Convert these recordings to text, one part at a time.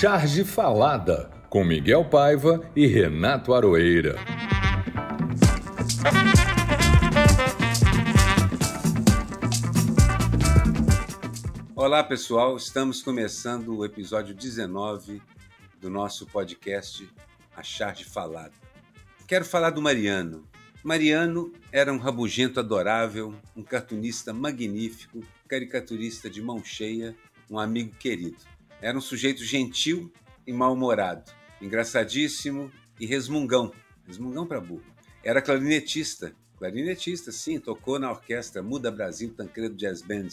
Charge Falada, com Miguel Paiva e Renato Aroeira. Olá, pessoal. Estamos começando o episódio 19 do nosso podcast A Charge Falada. Quero falar do Mariano. Mariano era um rabugento adorável, um cartunista magnífico, caricaturista de mão cheia, um amigo querido. Era um sujeito gentil e mal-humorado, engraçadíssimo e resmungão. Resmungão para burro. Era clarinetista. Clarinetista, sim, tocou na orquestra Muda Brasil Tancredo Jazz Band.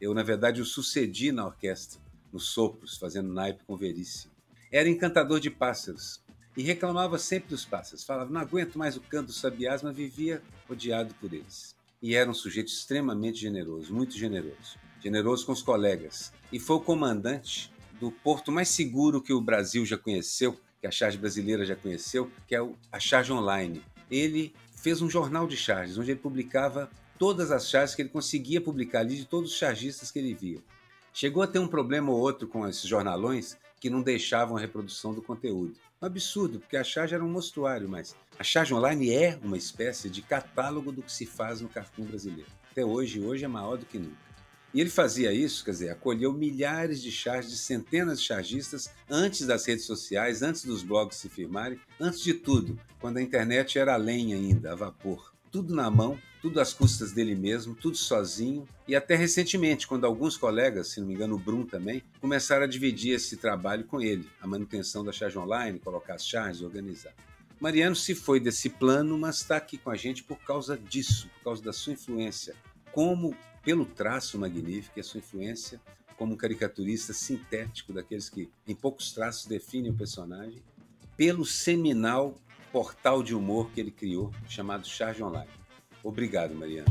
Eu, na verdade, o sucedi na orquestra, nos sopros, fazendo naipe com Veríssimo. Era encantador de pássaros e reclamava sempre dos pássaros. Falava, não aguento mais o canto dos sabiás, mas vivia odiado por eles. E era um sujeito extremamente generoso, muito generoso. Generoso com os colegas. E foi o comandante do porto mais seguro que o Brasil já conheceu, que a charge brasileira já conheceu, que é a charge online. Ele fez um jornal de charges, onde ele publicava todas as charges que ele conseguia publicar ali de todos os chargistas que ele via. Chegou a ter um problema ou outro com esses jornalões que não deixavam a reprodução do conteúdo. Um absurdo, porque a charge era um mostruário, mas a charge online é uma espécie de catálogo do que se faz no cartoon brasileiro. Até hoje, hoje é maior do que nunca. E ele fazia isso, quer dizer, acolheu milhares de charges, centenas de chargistas, antes das redes sociais, antes dos blogs se firmarem, antes de tudo, quando a internet era além ainda, a vapor. Tudo na mão, tudo às custas dele mesmo, tudo sozinho, e até recentemente, quando alguns colegas, se não me engano o Brum também, começaram a dividir esse trabalho com ele, a manutenção da charge online, colocar as charges, organizar. Mariano se foi desse plano, mas está aqui com a gente por causa disso, por causa da sua influência, como pelo traço magnífico e a sua influência como um caricaturista sintético, daqueles que em poucos traços definem o personagem, pelo seminal portal de humor que ele criou, chamado Charge Online. Obrigado, Mariana.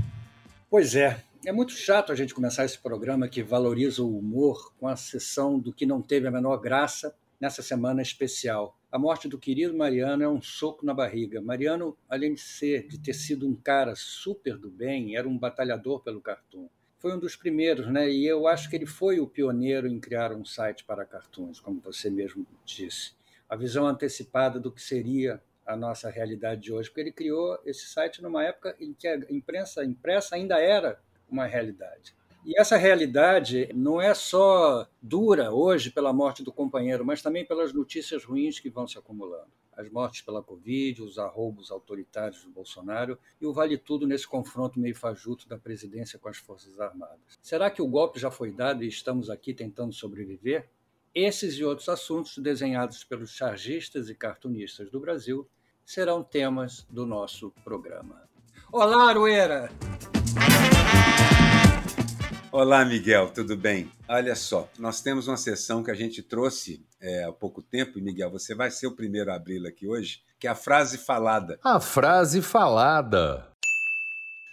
Pois é, é muito chato a gente começar esse programa que valoriza o humor com a sessão do que não teve a menor graça nessa semana especial. A morte do querido Mariano é um soco na barriga. Mariano, além de ser, de ter sido um cara super do bem, era um batalhador pelo cartoon. Foi um dos primeiros, né? E eu acho que ele foi o pioneiro em criar um site para cartoons, como você mesmo disse. A visão antecipada do que seria a nossa realidade de hoje, porque ele criou esse site numa época em que a imprensa impressa ainda era uma realidade. E essa realidade não é só dura hoje pela morte do companheiro, mas também pelas notícias ruins que vão se acumulando. As mortes pela Covid, os arroubos autoritários do Bolsonaro e o vale tudo nesse confronto meio fajuto da presidência com as Forças Armadas. Será que o golpe já foi dado e estamos aqui tentando sobreviver? Esses e outros assuntos, desenhados pelos chargistas e cartunistas do Brasil, serão temas do nosso programa. Olá, Arueira! Olá, Miguel, tudo bem? Olha só, nós temos uma sessão que a gente trouxe é, há pouco tempo, e Miguel, você vai ser o primeiro a abri-la aqui hoje, que é a frase falada. A frase falada.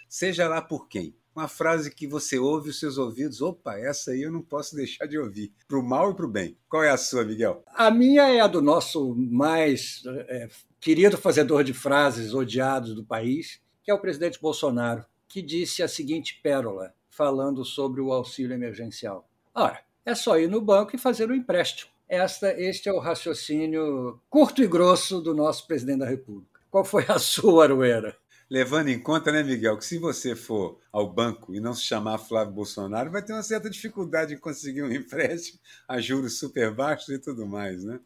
Seja lá por quem. Uma frase que você ouve os seus ouvidos, opa, essa aí eu não posso deixar de ouvir, para o mal e para o bem. Qual é a sua, Miguel? A minha é a do nosso mais é, querido fazedor de frases odiados do país, que é o presidente Bolsonaro, que disse a seguinte pérola falando sobre o auxílio emergencial. Ora, é só ir no banco e fazer o empréstimo. Esta, este é o raciocínio curto e grosso do nosso presidente da República. Qual foi a sua, Arueira? Levando em conta, né, Miguel, que se você for ao banco e não se chamar Flávio Bolsonaro, vai ter uma certa dificuldade em conseguir um empréstimo a juros super baixos e tudo mais, né?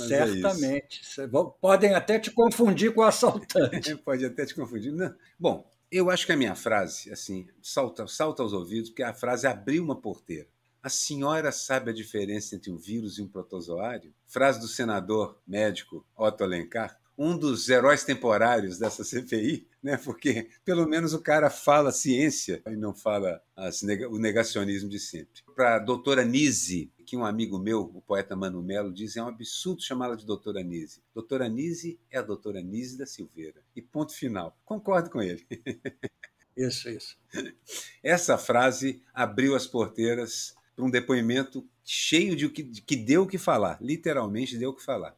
Mas é Certamente. É Podem até te confundir com o assaltante. Pode até te confundir. Não. Bom, eu acho que a minha frase, assim, salta, salta aos ouvidos, porque a frase abriu uma porteira. A senhora sabe a diferença entre um vírus e um protozoário? Frase do senador médico Otto Alencar, um dos heróis temporários dessa CPI, né? porque pelo menos o cara fala ciência e não fala as, o negacionismo de sempre. Para a doutora Nise, que um amigo meu, o poeta Mano Melo, diz é um absurdo chamá-la de doutora Nise. Doutora Nise é a doutora Nise da Silveira. E ponto final. Concordo com ele. Isso, isso. Essa frase abriu as porteiras para um depoimento cheio de que, que deu o que falar, literalmente deu o que falar.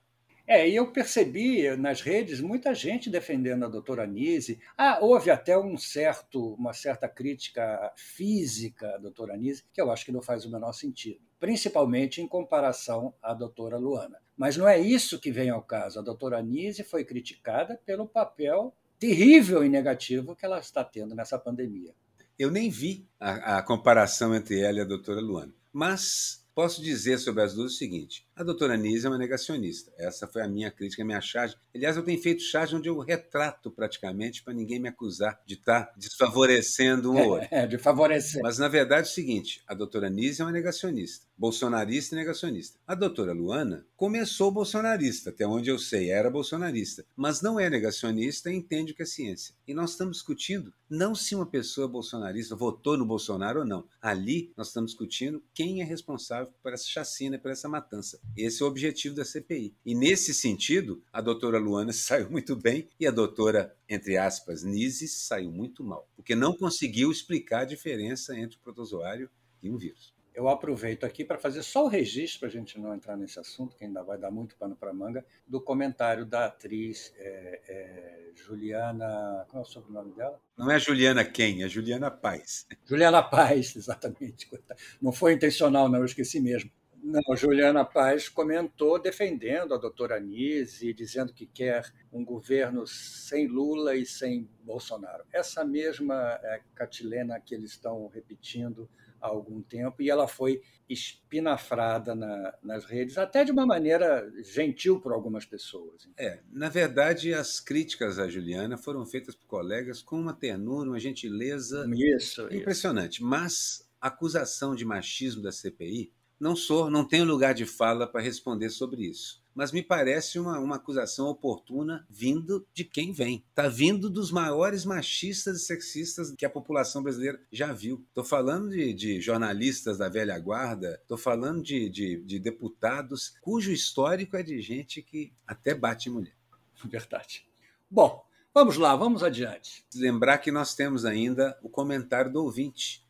É, e eu percebi nas redes muita gente defendendo a doutora Nise. Ah, houve até um certo, uma certa crítica física à doutora Nise, que eu acho que não faz o menor sentido, principalmente em comparação à doutora Luana. Mas não é isso que vem ao caso. A doutora Nise foi criticada pelo papel terrível e negativo que ela está tendo nessa pandemia. Eu nem vi a, a comparação entre ela e a doutora Luana. Mas posso dizer sobre as duas o seguinte: a doutora Nise é uma negacionista. Essa foi a minha crítica, a minha charge. Aliás, eu tenho feito charge onde eu retrato praticamente para ninguém me acusar de estar tá desfavorecendo um ou outro. É, de favorecer. Mas, na verdade, é o seguinte: a doutora Nise é uma negacionista, bolsonarista e negacionista. A doutora Luana começou bolsonarista, até onde eu sei, era bolsonarista, mas não é negacionista e entende o que é ciência. E nós estamos discutindo não se uma pessoa bolsonarista votou no Bolsonaro ou não. Ali nós estamos discutindo quem é responsável por essa chacina, por essa matança. Esse é o objetivo da CPI. E nesse sentido, a doutora Luana saiu muito bem e a doutora, entre aspas, Nise saiu muito mal, porque não conseguiu explicar a diferença entre o protozoário e um vírus. Eu aproveito aqui para fazer só o registro, para a gente não entrar nesse assunto, que ainda vai dar muito pano para manga, do comentário da atriz é, é, Juliana. Qual é o sobrenome dela? Não é Juliana quem, é Juliana Paz. Juliana Paz, exatamente. Não foi intencional, não, eu esqueci mesmo. Não, Juliana Paz comentou defendendo a doutora Anise, dizendo que quer um governo sem Lula e sem Bolsonaro. Essa mesma é, catilena que eles estão repetindo há algum tempo, e ela foi espinafrada na, nas redes, até de uma maneira gentil por algumas pessoas. É, na verdade, as críticas à Juliana foram feitas por colegas com uma ternura, uma gentileza isso, impressionante. Isso. Mas a acusação de machismo da CPI não sou, não tenho lugar de fala para responder sobre isso. Mas me parece uma, uma acusação oportuna vindo de quem vem. Está vindo dos maiores machistas e sexistas que a população brasileira já viu. Estou falando de, de, jornalistas da velha guarda, estou falando de, de, de deputados cujo histórico é de gente que até bate mulher. Verdade. Bom, vamos lá, vamos adiante. Lembrar que nós temos ainda o comentário do ouvinte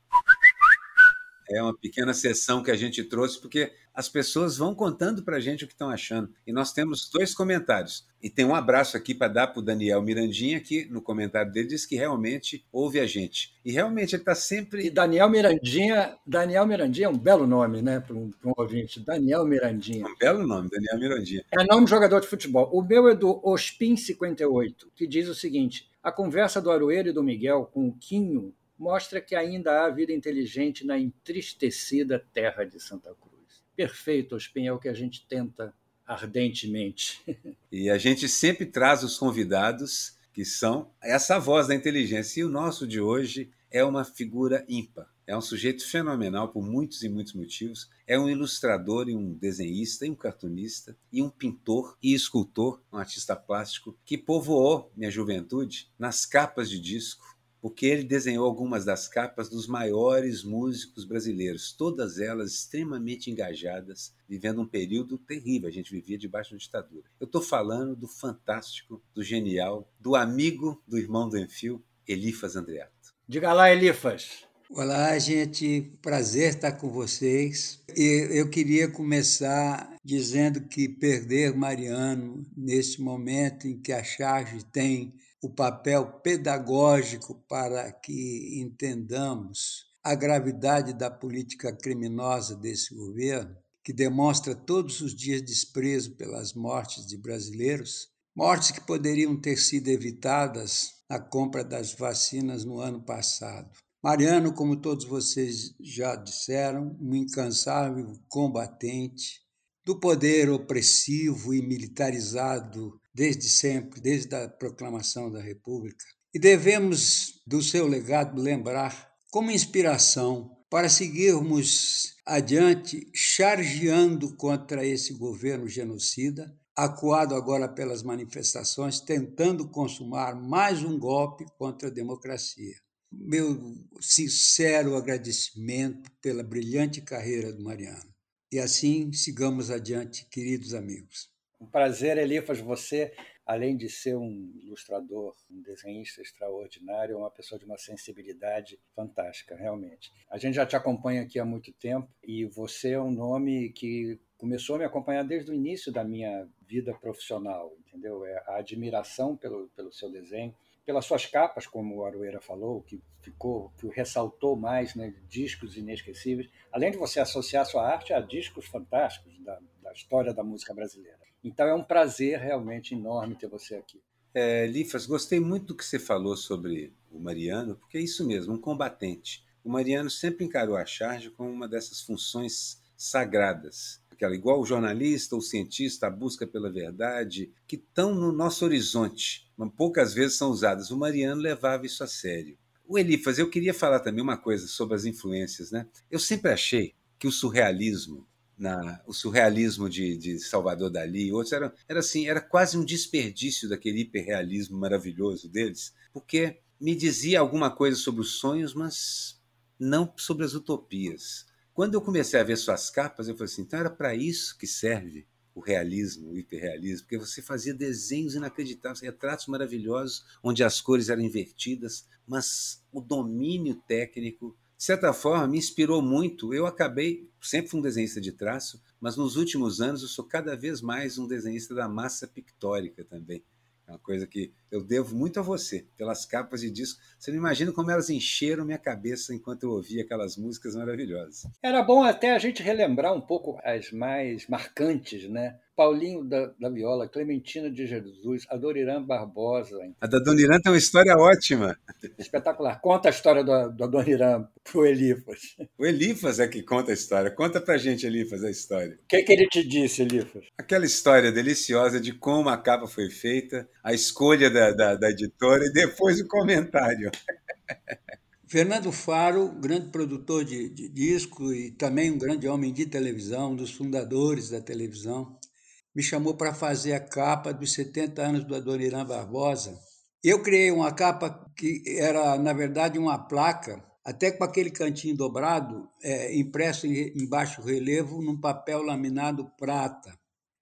é uma pequena sessão que a gente trouxe, porque as pessoas vão contando para a gente o que estão achando. E nós temos dois comentários. E tem um abraço aqui para dar para o Daniel Mirandinha, que no comentário dele diz que realmente ouve a gente. E realmente ele está sempre. E Daniel Mirandinha, Daniel Mirandinha é um belo nome, né, para um, um, ouvinte. Daniel Mirandinha. Um belo nome, Daniel Mirandinha. É nome de jogador de futebol. O meu é do Ospin58, que diz o seguinte: a conversa do Aroeiro e do Miguel com o Quinho mostra que ainda há vida inteligente na entristecida terra de Santa Cruz. Perfeito, Ospin, é o que a gente tenta ardentemente. E a gente sempre traz os convidados que são essa voz da inteligência. E o nosso de hoje é uma figura ímpar. É um sujeito fenomenal por muitos e muitos motivos. É um ilustrador e um desenhista e um cartunista e um pintor e escultor, um artista plástico que povoou minha juventude nas capas de disco porque ele desenhou algumas das capas dos maiores músicos brasileiros, todas elas extremamente engajadas, vivendo um período terrível. A gente vivia debaixo da ditadura. Eu estou falando do fantástico, do genial, do amigo do irmão do Enfio, Elifas Andreato. Diga lá, Elifas. Olá, gente. Prazer estar com vocês. Eu queria começar dizendo que perder Mariano nesse momento em que a charge tem o papel pedagógico para que entendamos a gravidade da política criminosa desse governo, que demonstra todos os dias desprezo pelas mortes de brasileiros, mortes que poderiam ter sido evitadas na compra das vacinas no ano passado. Mariano, como todos vocês já disseram, um incansável combatente do poder opressivo e militarizado desde sempre, desde a proclamação da República. E devemos do seu legado lembrar como inspiração para seguirmos adiante chargeando contra esse governo genocida, acuado agora pelas manifestações, tentando consumar mais um golpe contra a democracia. Meu sincero agradecimento pela brilhante carreira do Mariano. E assim sigamos adiante, queridos amigos. Um prazer, Elifas. Você, além de ser um ilustrador, um desenhista extraordinário, é uma pessoa de uma sensibilidade fantástica, realmente. A gente já te acompanha aqui há muito tempo e você é um nome que começou a me acompanhar desde o início da minha vida profissional, entendeu? É a admiração pelo, pelo seu desenho, pelas suas capas, como o Aroeira falou, que ficou, que ressaltou mais, né, discos inesquecíveis, além de você associar sua arte a discos fantásticos da, da história da música brasileira. Então é um prazer realmente enorme ter você aqui. É, gostei muito do que você falou sobre o Mariano, porque é isso mesmo, um combatente. O Mariano sempre encarou a charge como uma dessas funções sagradas, aquela igual o jornalista ou cientista, a busca pela verdade, que estão no nosso horizonte, mas poucas vezes são usadas. O Mariano levava isso a sério. O Elifas, eu queria falar também uma coisa sobre as influências, né? Eu sempre achei que o surrealismo na, o surrealismo de, de Salvador Dali outros, era, era assim, era quase um desperdício daquele hiperrealismo maravilhoso deles, porque me dizia alguma coisa sobre os sonhos, mas não sobre as utopias. Quando eu comecei a ver suas capas, eu falei assim, então era para isso que serve o realismo, o hiperrealismo, porque você fazia desenhos inacreditáveis, retratos maravilhosos, onde as cores eram invertidas, mas o domínio técnico de certa forma, me inspirou muito. Eu acabei, sempre fui um desenhista de traço, mas nos últimos anos eu sou cada vez mais um desenhista da massa pictórica também. É uma coisa que eu devo muito a você, pelas capas de disco. Você não imagina como elas encheram minha cabeça enquanto eu ouvia aquelas músicas maravilhosas. Era bom até a gente relembrar um pouco as mais marcantes, né? Paulinho da, da Viola, Clementina de Jesus, Adoniran Barbosa. A da Adoniran tem uma história ótima. Espetacular. Conta a história do, do Adoniran pro Elifas. O Elifas é que conta a história. Conta pra gente, Elifas, a história. O que, que ele te disse, Elifas? Aquela história deliciosa de como a capa foi feita, a escolha da, da, da editora e depois o comentário. Fernando Faro, grande produtor de, de disco e também um grande homem de televisão, um dos fundadores da televisão, me chamou para fazer a capa dos 70 anos do Adoniran Barbosa. Eu criei uma capa que era, na verdade, uma placa, até com aquele cantinho dobrado, é, impresso em, em baixo relevo num papel laminado prata.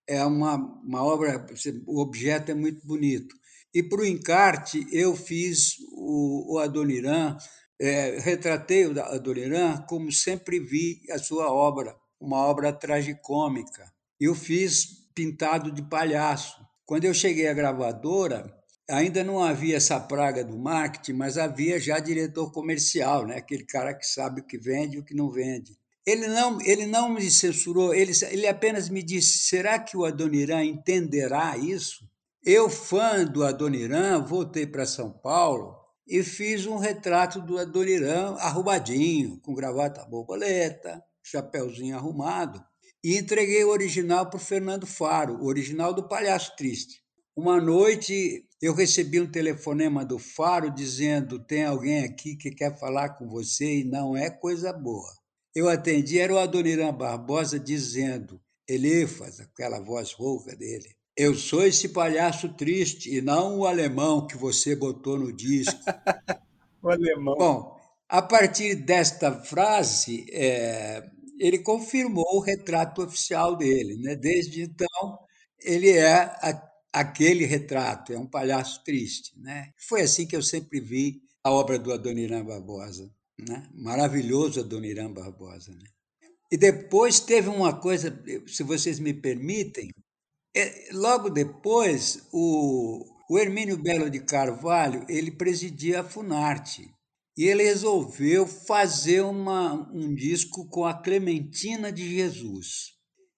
É uma, uma obra, o objeto é muito bonito. E para o encarte, eu fiz o, o Adoniran, é, retratei o Adoniran como sempre vi a sua obra, uma obra tragicômica. Eu fiz pintado de palhaço. Quando eu cheguei à gravadora, ainda não havia essa praga do marketing, mas havia já diretor comercial, né? aquele cara que sabe o que vende e o que não vende. Ele não, ele não me censurou, ele, ele apenas me disse: será que o Adoniran entenderá isso? Eu, fã do Adoniran, voltei para São Paulo e fiz um retrato do Adoniran arrumadinho, com gravata borboleta, chapéuzinho arrumado e entreguei o original para o Fernando Faro, o original do Palhaço Triste. Uma noite eu recebi um telefonema do Faro dizendo: tem alguém aqui que quer falar com você e não é coisa boa. Eu atendi, era o Adoniran Barbosa dizendo: Elifas, aquela voz rouca dele, eu sou esse palhaço triste e não o alemão que você botou no disco. o alemão. Bom, a partir desta frase, é, ele confirmou o retrato oficial dele. Né? Desde então, ele é a, aquele retrato, é um palhaço triste. Né? Foi assim que eu sempre vi a obra do Adoniran Barbosa. Né? Maravilhoso Adoniran Barbosa. Né? E depois teve uma coisa, se vocês me permitem, logo depois, o, o Hermínio Belo de Carvalho ele presidia a Funarte. E ele resolveu fazer uma, um disco com a Clementina de Jesus.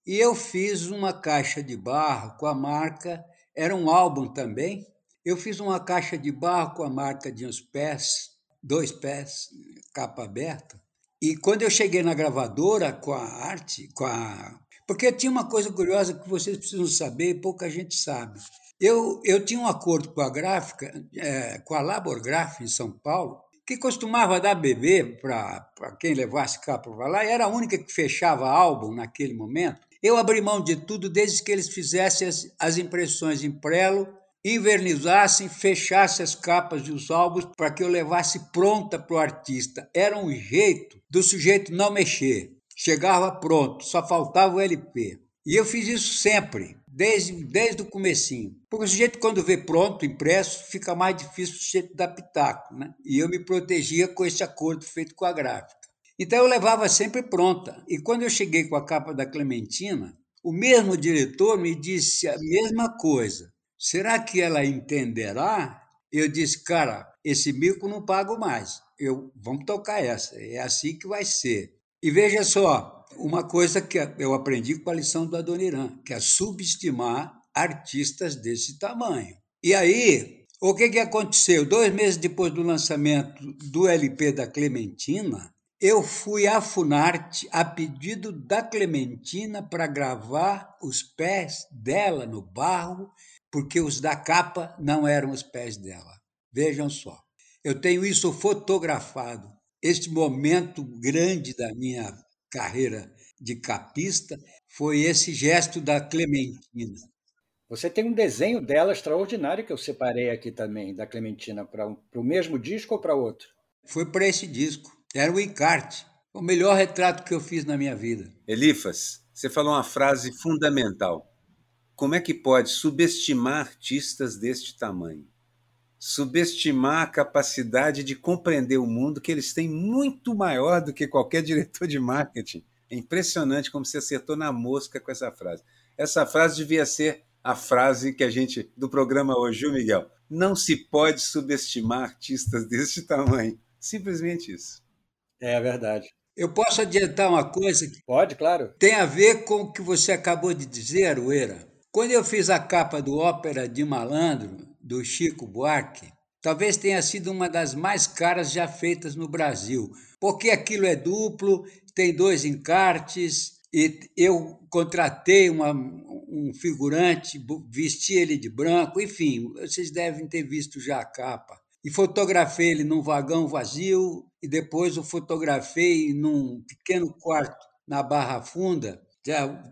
E eu fiz uma caixa de barro com a marca, era um álbum também. Eu fiz uma caixa de barro com a marca de uns pés, dois pés, capa aberta. E quando eu cheguei na gravadora com a arte, com a porque tinha uma coisa curiosa que vocês precisam saber e pouca gente sabe. Eu, eu tinha um acordo com a gráfica, é, com a Labor Graph em São Paulo, que costumava dar bebê para quem levasse capa para lá, e era a única que fechava álbum naquele momento. Eu abri mão de tudo desde que eles fizessem as, as impressões em prelo, invernizassem, fechassem as capas e os álbuns para que eu levasse pronta para o artista. Era um jeito do sujeito não mexer. Chegava pronto, só faltava o LP. E eu fiz isso sempre desde, desde o comecinho. Porque o sujeito, quando vê pronto, impresso, fica mais difícil o sujeito dar pitaco. Né? E eu me protegia com esse acordo feito com a gráfica. Então eu levava sempre pronta. E quando eu cheguei com a capa da Clementina, O mesmo diretor me disse a mesma coisa. Será que ela entenderá? Eu disse, cara, esse mico não pago mais. Eu, vamos tocar essa. É assim que vai ser. E veja só, uma coisa que eu aprendi com a lição do Adoniran, que é subestimar artistas desse tamanho. E aí, o que, que aconteceu? Dois meses depois do lançamento do LP da Clementina, eu fui à Funarte a pedido da Clementina para gravar os pés dela no barro, porque os da capa não eram os pés dela. Vejam só. Eu tenho isso fotografado. Este momento grande da minha carreira de capista foi esse gesto da Clementina. Você tem um desenho dela extraordinário que eu separei aqui também, da Clementina, para um, o mesmo disco ou para outro? Foi para esse disco. Era o encarte. O melhor retrato que eu fiz na minha vida. Elifas, você falou uma frase fundamental. Como é que pode subestimar artistas deste tamanho? Subestimar a capacidade de compreender o mundo que eles têm muito maior do que qualquer diretor de marketing. É impressionante como você acertou na mosca com essa frase. Essa frase devia ser a frase que a gente do programa hoje, viu, Miguel? Não se pode subestimar artistas desse tamanho. Simplesmente isso. É verdade. Eu posso adiantar uma coisa? Pode, claro. Tem a ver com o que você acabou de dizer, Arueira. Quando eu fiz a capa do Ópera de Malandro, do Chico Buarque, talvez tenha sido uma das mais caras já feitas no Brasil, porque aquilo é duplo, tem dois encartes, e eu contratei uma, um figurante, vesti ele de branco, enfim, vocês devem ter visto já a capa. E fotografei ele num vagão vazio e depois o fotografei num pequeno quarto na Barra Funda,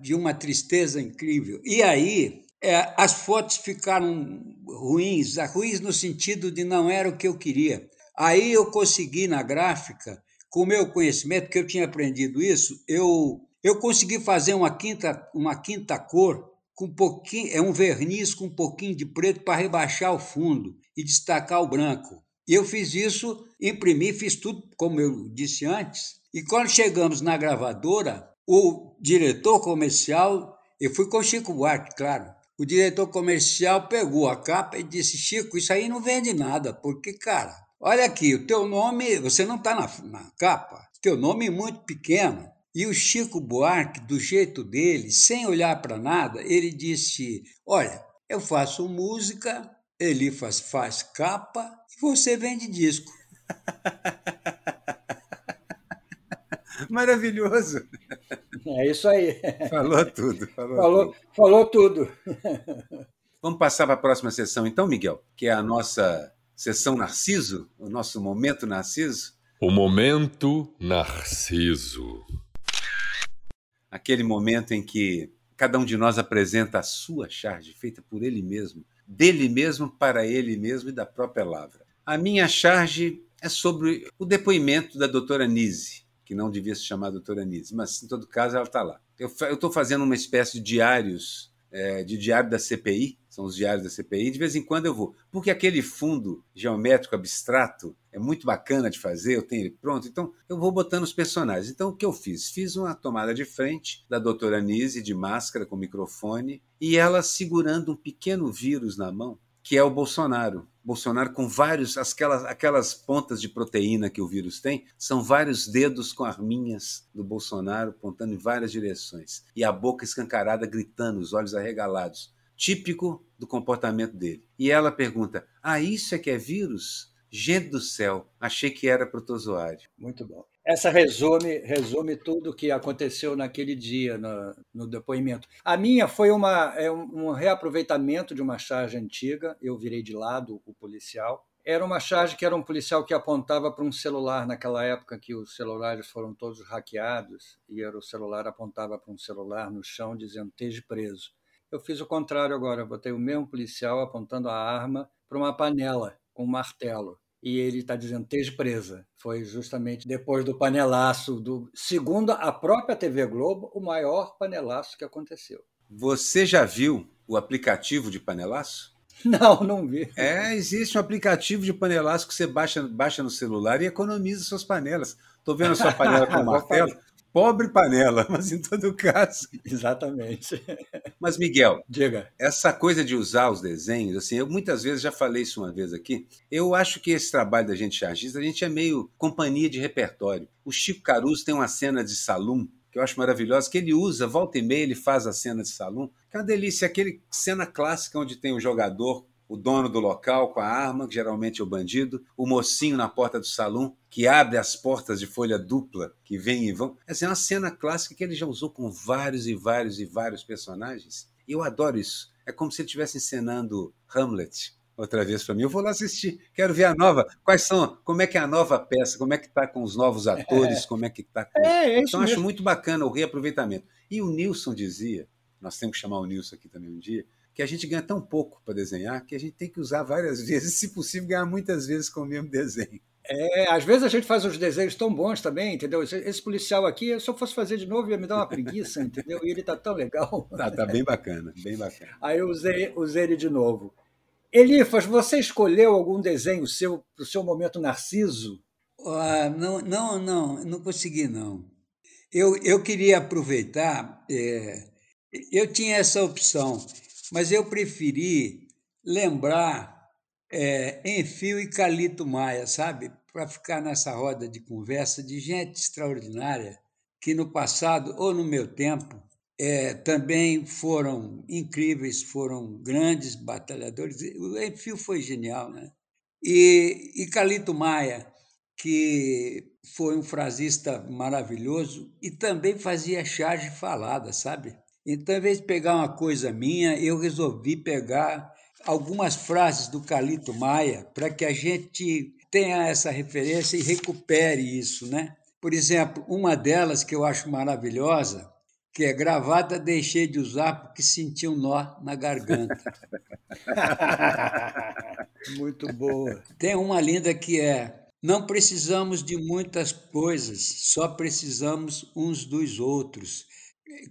de uma tristeza incrível. E aí é, as fotos ficaram ruins, ruins no sentido de não era o que eu queria. Aí eu consegui na gráfica com o meu conhecimento, que eu tinha aprendido isso, eu, eu consegui fazer uma quinta, uma quinta cor com pouquinho, é um verniz com um pouquinho de preto para rebaixar o fundo e destacar o branco. E eu fiz isso, imprimi, fiz tudo como eu disse antes. E quando chegamos na gravadora, o diretor comercial, eu fui com o Chico Buarque, claro. O diretor comercial pegou a capa e disse: Chico, isso aí não vende nada, porque, cara, Olha aqui, o teu nome, você não está na, na capa, teu nome é muito pequeno. E o Chico Buarque, do jeito dele, sem olhar para nada, ele disse: Olha, eu faço música, ele faz, faz capa e você vende disco. Maravilhoso. É isso aí. Falou tudo. Falou, falou, tudo. falou tudo. Vamos passar para a próxima sessão, então, Miguel, que é a nossa Sessão Narciso, o nosso momento Narciso. O momento Narciso. Aquele momento em que cada um de nós apresenta a sua charge, feita por ele mesmo, dele mesmo para ele mesmo e da própria Lavra. A minha charge é sobre o depoimento da doutora Nise, que não devia se chamar doutora Nise, mas em todo caso ela está lá. Eu estou fazendo uma espécie de diários, é, de diário da CPI, são os diários da CPI, de vez em quando eu vou. Porque aquele fundo geométrico abstrato é muito bacana de fazer, eu tenho ele pronto, então eu vou botando os personagens. Então o que eu fiz? Fiz uma tomada de frente da doutora Nise, de máscara, com microfone, e ela segurando um pequeno vírus na mão, que é o Bolsonaro. Bolsonaro com vários, aquelas, aquelas pontas de proteína que o vírus tem, são vários dedos com arminhas do Bolsonaro apontando em várias direções. E a boca escancarada gritando, os olhos arregalados típico do comportamento dele. E ela pergunta: Ah, isso é que é vírus? Gente do céu, achei que era protozoário. Muito bom. Essa resume, resume tudo o que aconteceu naquele dia no, no depoimento. A minha foi uma, é um, reaproveitamento de uma charge antiga, eu virei de lado o policial. Era uma charge que era um policial que apontava para um celular naquela época que os celulares foram todos hackeados e era o celular apontava para um celular no chão dizendo esteja preso. Eu fiz o contrário agora, botei o mesmo policial apontando a arma para uma panela com um martelo. E ele está dizendo, esteja presa. Foi justamente depois do panelaço, do segundo a própria TV Globo, o maior panelaço que aconteceu. Você já viu o aplicativo de panelaço? Não, não vi. É, existe um aplicativo de panelaço que você baixa, baixa no celular e economiza suas panelas. Estou vendo a sua panela com martelo. Pobre panela, mas em todo caso. Exatamente. Mas, Miguel, diga. Essa coisa de usar os desenhos, assim, eu muitas vezes já falei isso uma vez aqui. Eu acho que esse trabalho da gente chargista, a gente é meio companhia de repertório. O Chico Caruso tem uma cena de salão que eu acho maravilhosa, que ele usa, volta e meia ele faz a cena de salão, que é uma delícia, aquele cena clássica onde tem o jogador o dono do local com a arma, que geralmente é o bandido, o mocinho na porta do salão, que abre as portas de folha dupla, que vem e vão. Essa é uma cena clássica que ele já usou com vários e vários e vários personagens. E eu adoro isso. É como se ele estivesse encenando Hamlet outra vez para mim. Eu vou lá assistir, quero ver a nova. Quais são, como é que é a nova peça, como é que está com os novos atores, é. como é que está com... É, é então acho muito bacana o reaproveitamento. E o Nilson dizia, nós temos que chamar o Nilson aqui também um dia, que a gente ganha tão pouco para desenhar que a gente tem que usar várias vezes, se possível, ganhar muitas vezes com o mesmo desenho. É, às vezes a gente faz uns desenhos tão bons também, entendeu? Esse, esse policial aqui, se eu fosse fazer de novo, ia me dar uma preguiça, entendeu? E ele tá tão legal. Tá, tá bem bacana, bem bacana. Aí eu usei, usei ele de novo. Elifas, você escolheu algum desenho seu para o seu momento narciso? Ah, não, não, não, não consegui não. Eu, eu queria aproveitar, é, eu tinha essa opção mas eu preferi lembrar é, Enfio e Calito Maia, sabe? Para ficar nessa roda de conversa de gente extraordinária que no passado ou no meu tempo é, também foram incríveis, foram grandes batalhadores. O Enfio foi genial, né? E, e Calito Maia, que foi um frasista maravilhoso e também fazia charge falada, sabe? Então, em vez de pegar uma coisa minha, eu resolvi pegar algumas frases do Calito Maia para que a gente tenha essa referência e recupere isso, né? Por exemplo, uma delas que eu acho maravilhosa, que é gravata deixei de usar porque senti um nó na garganta. Muito boa. Tem uma linda que é não precisamos de muitas coisas, só precisamos uns dos outros.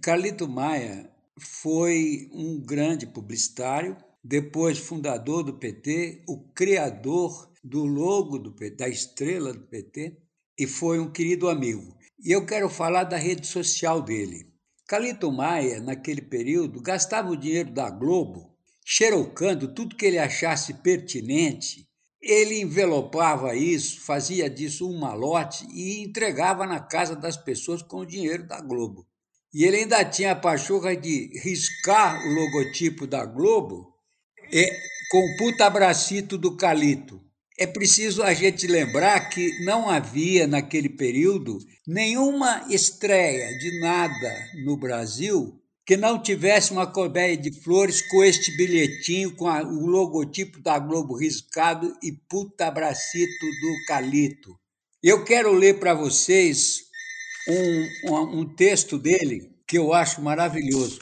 Carlito Maia foi um grande publicitário, depois fundador do PT, o criador do logo do PT, da estrela do PT, e foi um querido amigo. E eu quero falar da rede social dele. Calito Maia, naquele período, gastava o dinheiro da Globo xerocando tudo que ele achasse pertinente. Ele envelopava isso, fazia disso um malote e entregava na casa das pessoas com o dinheiro da Globo. E ele ainda tinha a pachorra de riscar o logotipo da Globo e, com o puta bracito do Calito. É preciso a gente lembrar que não havia, naquele período, nenhuma estreia de nada no Brasil que não tivesse uma colmeia de flores com este bilhetinho, com a, o logotipo da Globo riscado e puta bracito do Calito. Eu quero ler para vocês um, um, um texto dele que eu acho maravilhoso.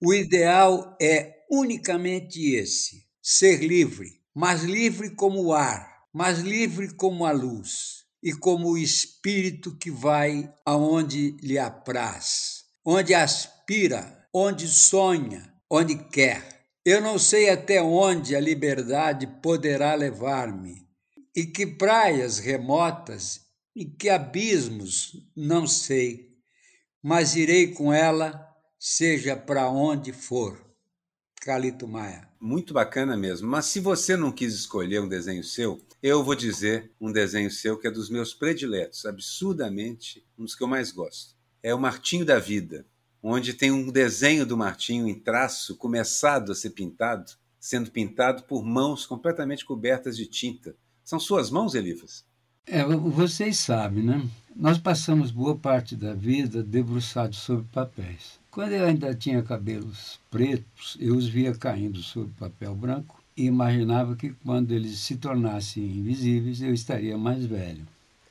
O ideal é unicamente esse: ser livre, mas livre como o ar, mas livre como a luz e como o espírito que vai aonde lhe apraz, onde aspira, onde sonha, onde quer. Eu não sei até onde a liberdade poderá levar-me e que praias remotas e que abismos não sei, mas irei com ela, seja para onde for. Calito Maia. Muito bacana mesmo. Mas se você não quis escolher um desenho seu, eu vou dizer um desenho seu que é dos meus prediletos, absurdamente um dos que eu mais gosto. É o Martinho da Vida, onde tem um desenho do Martinho em traço começado a ser pintado, sendo pintado por mãos completamente cobertas de tinta. São suas mãos, Elifas? É, vocês sabem, né? Nós passamos boa parte da vida debruçados sobre papéis. Quando eu ainda tinha cabelos pretos, eu os via caindo sobre papel branco e imaginava que quando eles se tornassem invisíveis, eu estaria mais velho.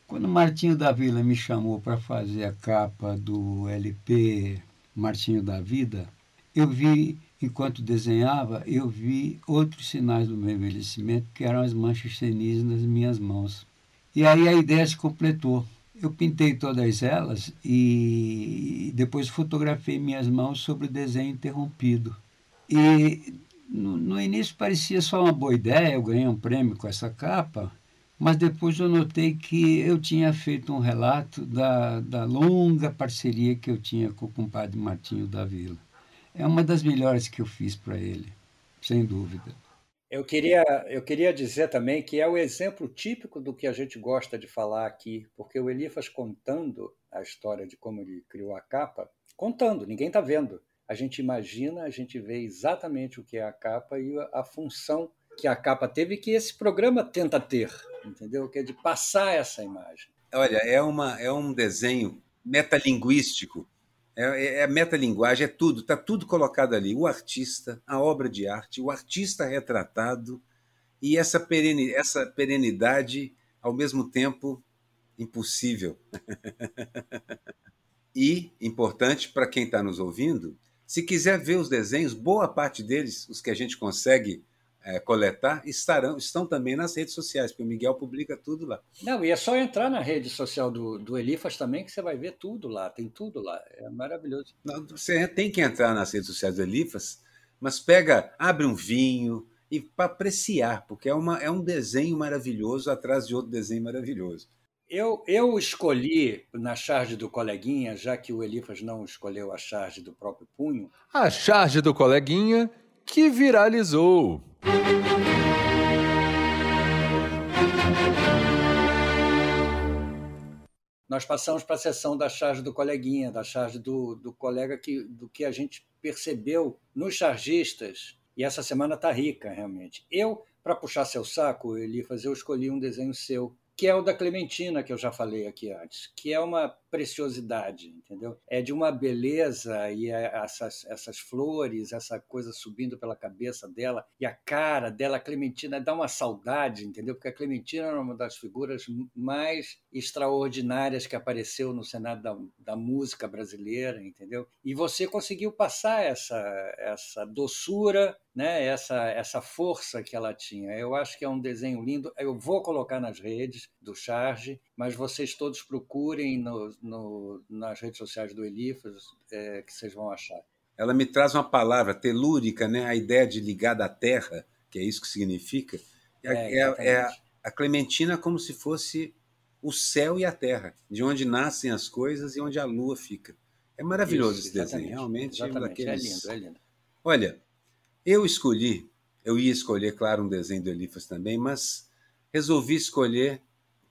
Quando Martinho da Vila me chamou para fazer a capa do LP Martinho da Vida, eu vi, enquanto desenhava, eu vi outros sinais do meu envelhecimento, que eram as manchas senis nas minhas mãos. E aí a ideia se completou. Eu pintei todas elas e depois fotografei minhas mãos sobre o desenho interrompido. E no, no início parecia só uma boa ideia, eu ganhei um prêmio com essa capa, mas depois eu notei que eu tinha feito um relato da, da longa parceria que eu tinha com o compadre Martinho da Vila. É uma das melhores que eu fiz para ele, sem dúvida. Eu queria, eu queria dizer também que é o exemplo típico do que a gente gosta de falar aqui, porque o Elifas contando a história de como ele criou a capa, contando, ninguém está vendo. A gente imagina, a gente vê exatamente o que é a capa e a função que a capa teve que esse programa tenta ter, entendeu? Que é de passar essa imagem. Olha, é, uma, é um desenho metalinguístico é, é, é metalinguagem, é tudo, está tudo colocado ali. O artista, a obra de arte, o artista retratado e essa, perene, essa perenidade, ao mesmo tempo, impossível. e, importante para quem está nos ouvindo, se quiser ver os desenhos, boa parte deles, os que a gente consegue é, coletar estarão, estão também nas redes sociais, porque o Miguel publica tudo lá. Não, e é só entrar na rede social do, do Elifas também que você vai ver tudo lá, tem tudo lá, é maravilhoso. Não, você tem que entrar nas redes sociais do Elifas, mas pega, abre um vinho e para apreciar, porque é, uma, é um desenho maravilhoso atrás de outro desenho maravilhoso. Eu, eu escolhi na charge do coleguinha, já que o Elifas não escolheu a charge do próprio punho. A charge do coleguinha que viralizou. Nós passamos para a sessão da charge do coleguinha, da charge do, do colega que, do que a gente percebeu nos chargistas. E essa semana está rica, realmente. Eu, para puxar seu saco, Elifas, eu escolhi um desenho seu que é o da Clementina, que eu já falei aqui antes, que é uma preciosidade, entendeu? É de uma beleza e é essas, essas flores, essa coisa subindo pela cabeça dela e a cara dela, a Clementina, dá uma saudade, entendeu? Porque a Clementina era uma das figuras mais extraordinárias que apareceu no Senado da, da música brasileira, entendeu? E você conseguiu passar essa, essa doçura né, essa, essa força que ela tinha. Eu acho que é um desenho lindo. Eu vou colocar nas redes do Charge, mas vocês todos procurem no, no, nas redes sociais do Elifas é, que vocês vão achar. Ela me traz uma palavra telúrica, né, a ideia de ligar à terra, que é isso que significa. É, é, é a Clementina como se fosse o céu e a terra, de onde nascem as coisas e onde a lua fica. É maravilhoso isso, esse desenho, realmente. É exatamente. É, daqueles... é lindo, é lindo. Olha, eu escolhi, eu ia escolher, claro, um desenho do Elifas também, mas resolvi escolher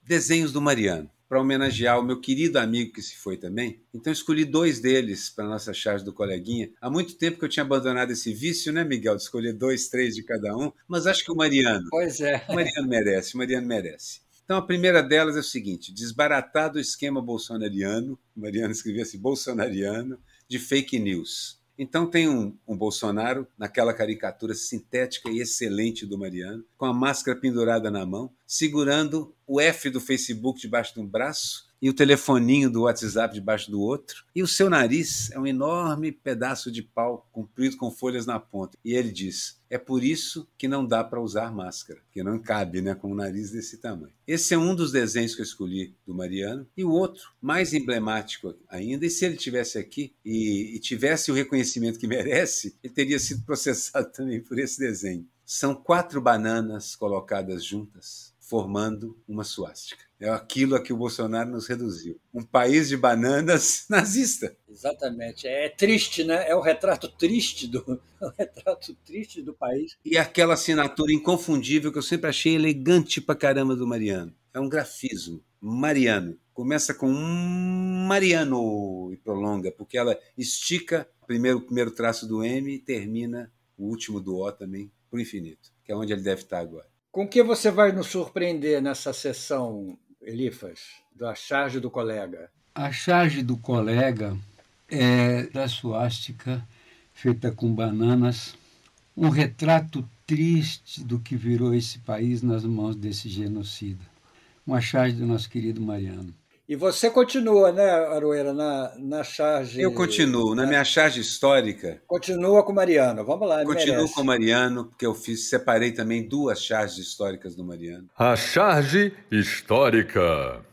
desenhos do Mariano, para homenagear o meu querido amigo que se foi também. Então escolhi dois deles para a nossa charge do coleguinha. Há muito tempo que eu tinha abandonado esse vício, né, Miguel, de escolher dois, três de cada um, mas acho que o Mariano. Pois é. O Mariano merece, o Mariano merece. Então, a primeira delas é o seguinte: desbaratado o esquema bolsonariano, Mariano escrevia assim, bolsonariano, de fake news. Então tem um, um, Bolsonaro naquela caricatura sintética e excelente do Mariano, com a máscara pendurada na mão, segurando o F do Facebook debaixo de um braço e o telefoninho do WhatsApp debaixo do outro. E o seu nariz é um enorme pedaço de pau comprido com folhas na ponta. E ele diz: é por isso que não dá para usar máscara, que não cabe né, com um nariz desse tamanho. Esse é um dos desenhos que eu escolhi do Mariano. E o outro, mais emblemático ainda, e se ele tivesse aqui e, e tivesse o reconhecimento que merece, ele teria sido processado também por esse desenho. São quatro bananas colocadas juntas, formando uma suástica. É aquilo a que o Bolsonaro nos reduziu. Um país de bananas nazista. Exatamente. É triste, né? É o retrato triste do, é o retrato triste do país. E aquela assinatura inconfundível que eu sempre achei elegante pra caramba do Mariano. É um grafismo. Mariano. Começa com um Mariano e prolonga, porque ela estica primeiro o primeiro traço do M e termina o último do O também para o infinito, que é onde ele deve estar agora. Com que você vai nos surpreender nessa sessão, Elifas, da charge do colega? A charge do colega é da suástica feita com bananas, um retrato triste do que virou esse país nas mãos desse genocida. Uma charge do nosso querido Mariano. E você continua, né, Aroeira, na, na charge. Eu continuo, na, na minha charge histórica. Continua com o Mariano, vamos lá. Continuo merece. com o Mariano, porque eu fiz, separei também duas charges históricas do Mariano. A charge histórica.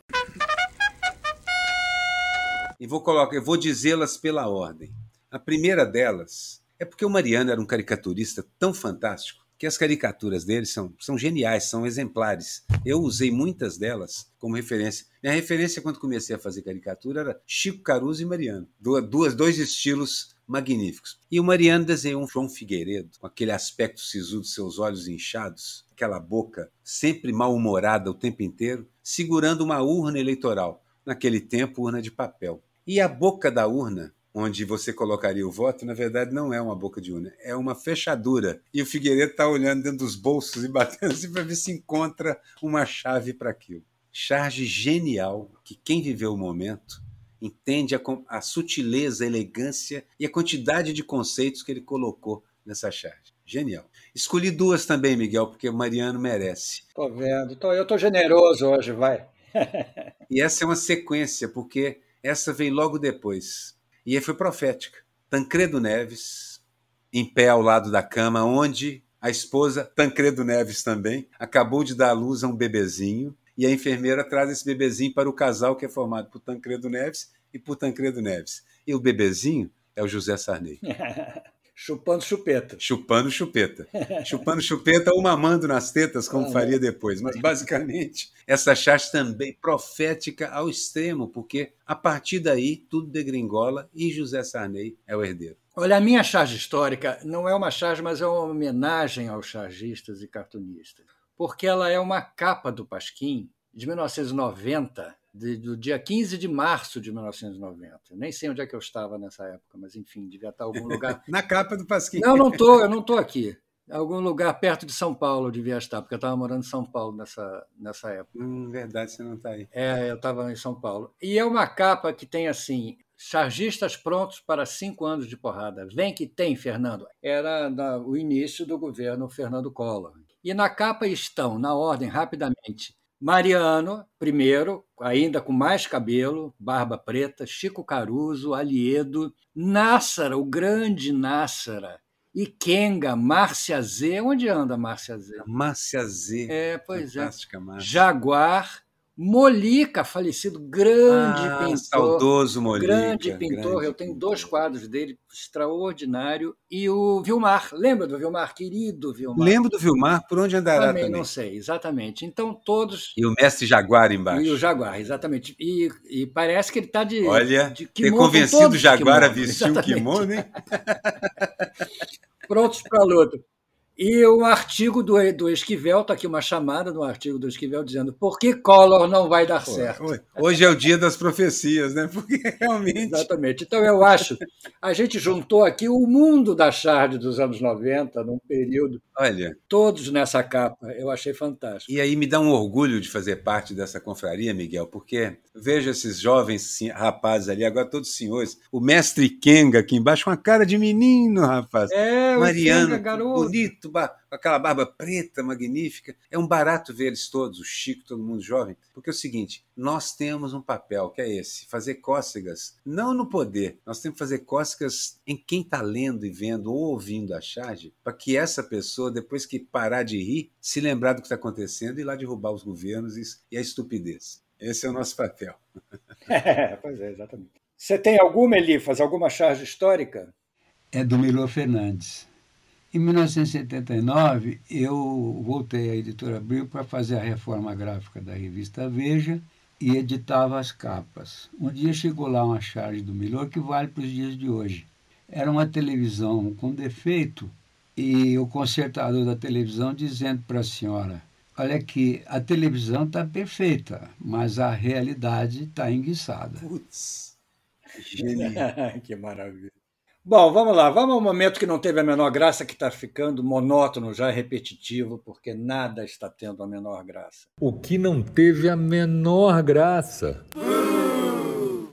E vou colocar, eu vou dizê-las pela ordem. A primeira delas é porque o Mariano era um caricaturista tão fantástico que as caricaturas dele são, são geniais, são exemplares. Eu usei muitas delas como referência. Minha referência quando comecei a fazer caricatura era Chico Caruso e Mariano, duas, dois estilos magníficos. E o Mariano desenhou um João Figueiredo, com aquele aspecto sisudo, seus olhos inchados, aquela boca sempre mal-humorada o tempo inteiro, segurando uma urna eleitoral, naquele tempo urna de papel. E a boca da urna onde você colocaria o voto, na verdade não é uma boca de urna, é uma fechadura. E o Figueiredo está olhando dentro dos bolsos e batendo assim para ver se encontra uma chave para aquilo. Charge genial que quem viveu o momento entende a, a sutileza, a elegância e a quantidade de conceitos que ele colocou nessa charge. Genial. Escolhi duas também, Miguel, porque o Mariano merece. Tô vendo. Tô, eu tô generoso hoje, vai. e essa é uma sequência, porque essa vem logo depois. E foi profética. Tancredo Neves, em pé ao lado da cama, onde a esposa, Tancredo Neves também, acabou de dar à luz a um bebezinho, e a enfermeira traz esse bebezinho para o casal que é formado por Tancredo Neves e por Tancredo Neves. E o bebezinho é o José Sarney. Chupando chupeta. Chupando chupeta. Chupando chupeta ou mamando nas tetas, como ah, faria depois. Mas, basicamente, essa charge também profética ao extremo, porque a partir daí tudo degringola e José Sarney é o herdeiro. Olha, a minha charge histórica não é uma charge, mas é uma homenagem aos chargistas e cartunistas, porque ela é uma capa do Pasquim de 1990 de, do dia 15 de março de 1990. Eu nem sei onde é que eu estava nessa época, mas enfim, devia estar em algum lugar. Na capa do Pasquim. Não, não estou, eu não estou aqui. Algum lugar perto de São Paulo eu devia estar, porque eu estava morando em São Paulo nessa, nessa época. Hum, verdade, você não está aí. É, eu estava em São Paulo. E é uma capa que tem assim. Chargistas prontos para cinco anos de porrada. Vem que tem, Fernando. Era o início do governo Fernando Collor. E na capa estão, na ordem, rapidamente, Mariano, primeiro, ainda com mais cabelo, barba preta, Chico Caruso, Aliedo, Nássara, o grande Nássara, e Kenga, Márcia Z. Onde anda Márcia Z? Márcia Z. É, pois é. Fantástica, é. Márcia. Jaguar, Molica, falecido, grande ah, pintor. Saudoso Molica. Grande pintor. Grande eu tenho dois quadros dele, extraordinário. E o Vilmar, lembra do Vilmar? Querido Vilmar. Lembro do Vilmar, por onde andará também? Também não sei, exatamente. Então, todos. E o mestre Jaguar embaixo. E o Jaguar, exatamente. E, e parece que ele está de. Olha, de ter convencido o Jaguar a vestir um kimono, hein? Prontos para a luta. E o artigo do, do Esquivel, está aqui uma chamada do artigo do Esquivel dizendo por que Collor não vai dar certo. Hoje é o dia das profecias, né? Porque realmente. Exatamente. Então eu acho, a gente juntou aqui o mundo da Charge dos anos 90, num período. Olha. Todos nessa capa. Eu achei fantástico. E aí me dá um orgulho de fazer parte dessa confraria, Miguel, porque vejo esses jovens rapazes ali, agora todos senhores. O mestre Kenga aqui embaixo, com a cara de menino, rapaz. É, Mariano, Kenga, garoto. bonito com aquela barba preta magnífica. É um barato ver eles todos, o Chico, todo mundo jovem, porque é o seguinte: nós temos um papel que é esse, fazer cócegas, não no poder, nós temos que fazer cócegas em quem está lendo e vendo ou ouvindo a charge, para que essa pessoa, depois que parar de rir, se lembrar do que está acontecendo e ir lá derrubar os governos e a estupidez. Esse é o nosso papel. É, pois é, exatamente. Você tem alguma, Elifas, alguma charge histórica? É do Milor Fernandes. Em 1979, eu voltei à editora Abril para fazer a reforma gráfica da revista Veja e editava as capas. Um dia chegou lá uma charge do Milor que vale para os dias de hoje. Era uma televisão com defeito e o consertador da televisão dizendo para a senhora: Olha aqui, a televisão está perfeita, mas a realidade está enguiçada. Putz, que maravilha. Bom, vamos lá. Vamos ao momento que não teve a menor graça, que está ficando monótono, já repetitivo, porque nada está tendo a menor graça. O que não teve a menor graça?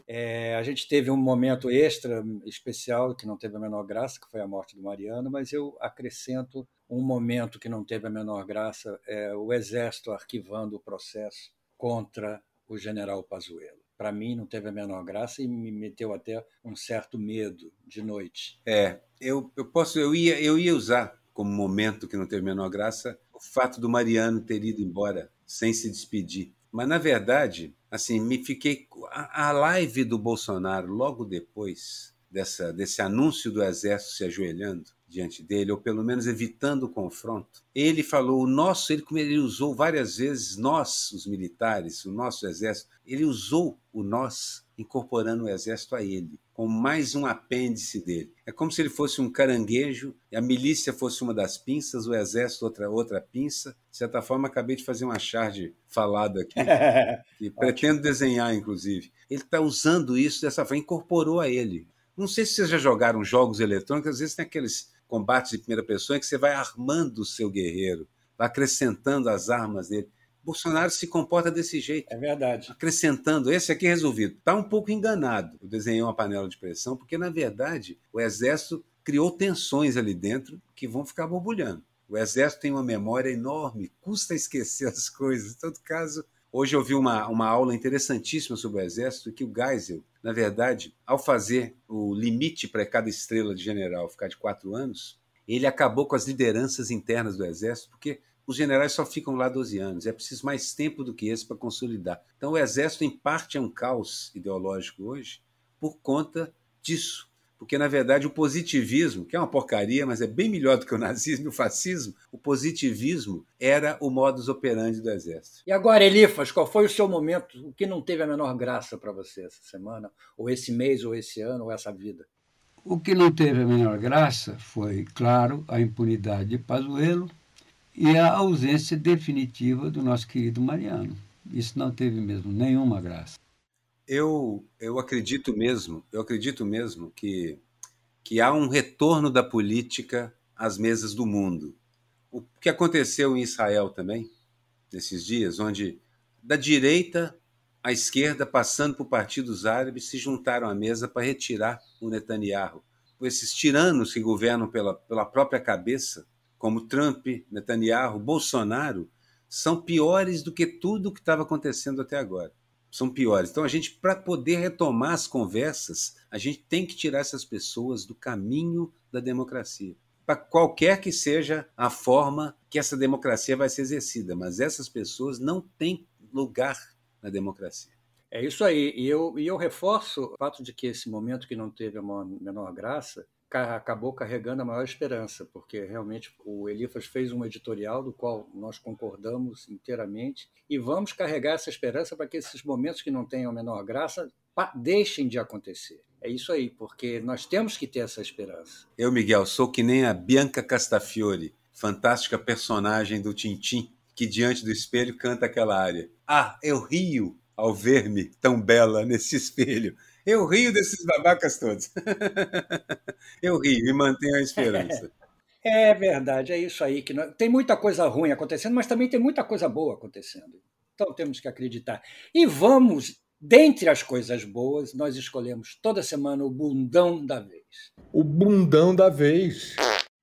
É, a gente teve um momento extra, especial, que não teve a menor graça, que foi a morte do Mariano, mas eu acrescento um momento que não teve a menor graça, é o Exército arquivando o processo contra o general Pazuello para mim não teve a menor graça e me meteu até um certo medo de noite. É, eu, eu posso, eu ia, eu ia usar como momento que não teve a menor graça o fato do Mariano ter ido embora sem se despedir. Mas na verdade, assim, me fiquei a, a live do Bolsonaro logo depois dessa desse anúncio do exército se ajoelhando diante dele, ou pelo menos evitando o confronto, ele falou o nosso, ele, ele usou várias vezes nós, os militares, o nosso exército, ele usou o nós incorporando o exército a ele, como mais um apêndice dele. É como se ele fosse um caranguejo, e a milícia fosse uma das pinças, o exército outra outra pinça. De certa forma, acabei de fazer uma charge falada aqui, que pretendo desenhar, inclusive. Ele está usando isso dessa forma, incorporou a ele. Não sei se vocês já jogaram jogos eletrônicos, às vezes tem aqueles combates de primeira pessoa em que você vai armando o seu guerreiro, vai acrescentando as armas dele. Bolsonaro se comporta desse jeito. É verdade. Acrescentando, esse aqui resolvido. Está um pouco enganado. Eu desenhei uma panela de pressão, porque, na verdade, o Exército criou tensões ali dentro que vão ficar borbulhando. O Exército tem uma memória enorme, custa esquecer as coisas. Em todo caso, hoje eu vi uma, uma aula interessantíssima sobre o Exército, que o Geisel, na verdade, ao fazer o limite para cada estrela de general ficar de quatro anos, ele acabou com as lideranças internas do Exército, porque os generais só ficam lá 12 anos. É preciso mais tempo do que esse para consolidar. Então, o Exército, em parte, é um caos ideológico hoje por conta disso. Porque, na verdade, o positivismo, que é uma porcaria, mas é bem melhor do que o nazismo e o fascismo, o positivismo era o modus operandi do Exército. E agora, Elifas, qual foi o seu momento, o que não teve a menor graça para você essa semana, ou esse mês, ou esse ano, ou essa vida? O que não teve a menor graça foi, claro, a impunidade de Pazuello, e a ausência definitiva do nosso querido Mariano. Isso não teve mesmo nenhuma graça. Eu, eu acredito mesmo, eu acredito mesmo que, que há um retorno da política às mesas do mundo. O que aconteceu em Israel também, nesses dias, onde da direita à esquerda, passando por partidos árabes, se juntaram à mesa para retirar o Netanyahu. Esses tiranos que governam pela, pela própria cabeça como Trump, Netanyahu, Bolsonaro, são piores do que tudo o que estava acontecendo até agora. São piores. Então, a gente, para poder retomar as conversas, a gente tem que tirar essas pessoas do caminho da democracia. Para qualquer que seja a forma que essa democracia vai ser exercida, mas essas pessoas não têm lugar na democracia. É isso aí. E eu, e eu reforço o fato de que esse momento que não teve a menor graça acabou carregando a maior esperança, porque realmente o Elifas fez um editorial do qual nós concordamos inteiramente e vamos carregar essa esperança para que esses momentos que não tenham a menor graça deixem de acontecer. É isso aí, porque nós temos que ter essa esperança. Eu, Miguel, sou que nem a Bianca Castafiore, fantástica personagem do Tintim, que diante do espelho canta aquela área. Ah, eu rio ao ver-me tão bela nesse espelho. Eu rio desses babacas todos. Eu rio e mantenho a esperança. É, é verdade, é isso aí. que nós... Tem muita coisa ruim acontecendo, mas também tem muita coisa boa acontecendo. Então temos que acreditar. E vamos, dentre as coisas boas, nós escolhemos toda semana o bundão da vez. O bundão da vez.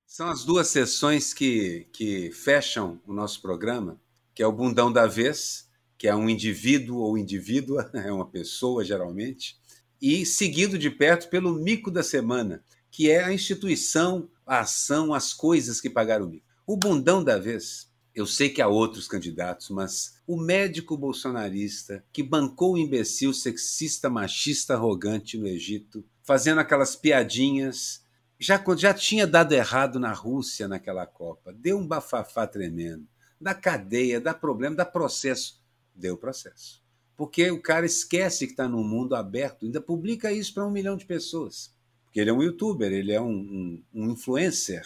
São as duas sessões que, que fecham o nosso programa, que é o bundão da vez, que é um indivíduo ou indivídua, é uma pessoa geralmente, e seguido de perto pelo mico da semana, que é a instituição, a ação, as coisas que pagaram o mico. O bundão da vez, eu sei que há outros candidatos, mas o médico bolsonarista que bancou o imbecil sexista, machista, arrogante no Egito, fazendo aquelas piadinhas, já, já tinha dado errado na Rússia naquela Copa, deu um bafafá tremendo, da cadeia, dá problema, dá processo, deu processo porque o cara esquece que está num mundo aberto, ainda publica isso para um milhão de pessoas. Porque ele é um youtuber, ele é um, um, um influencer,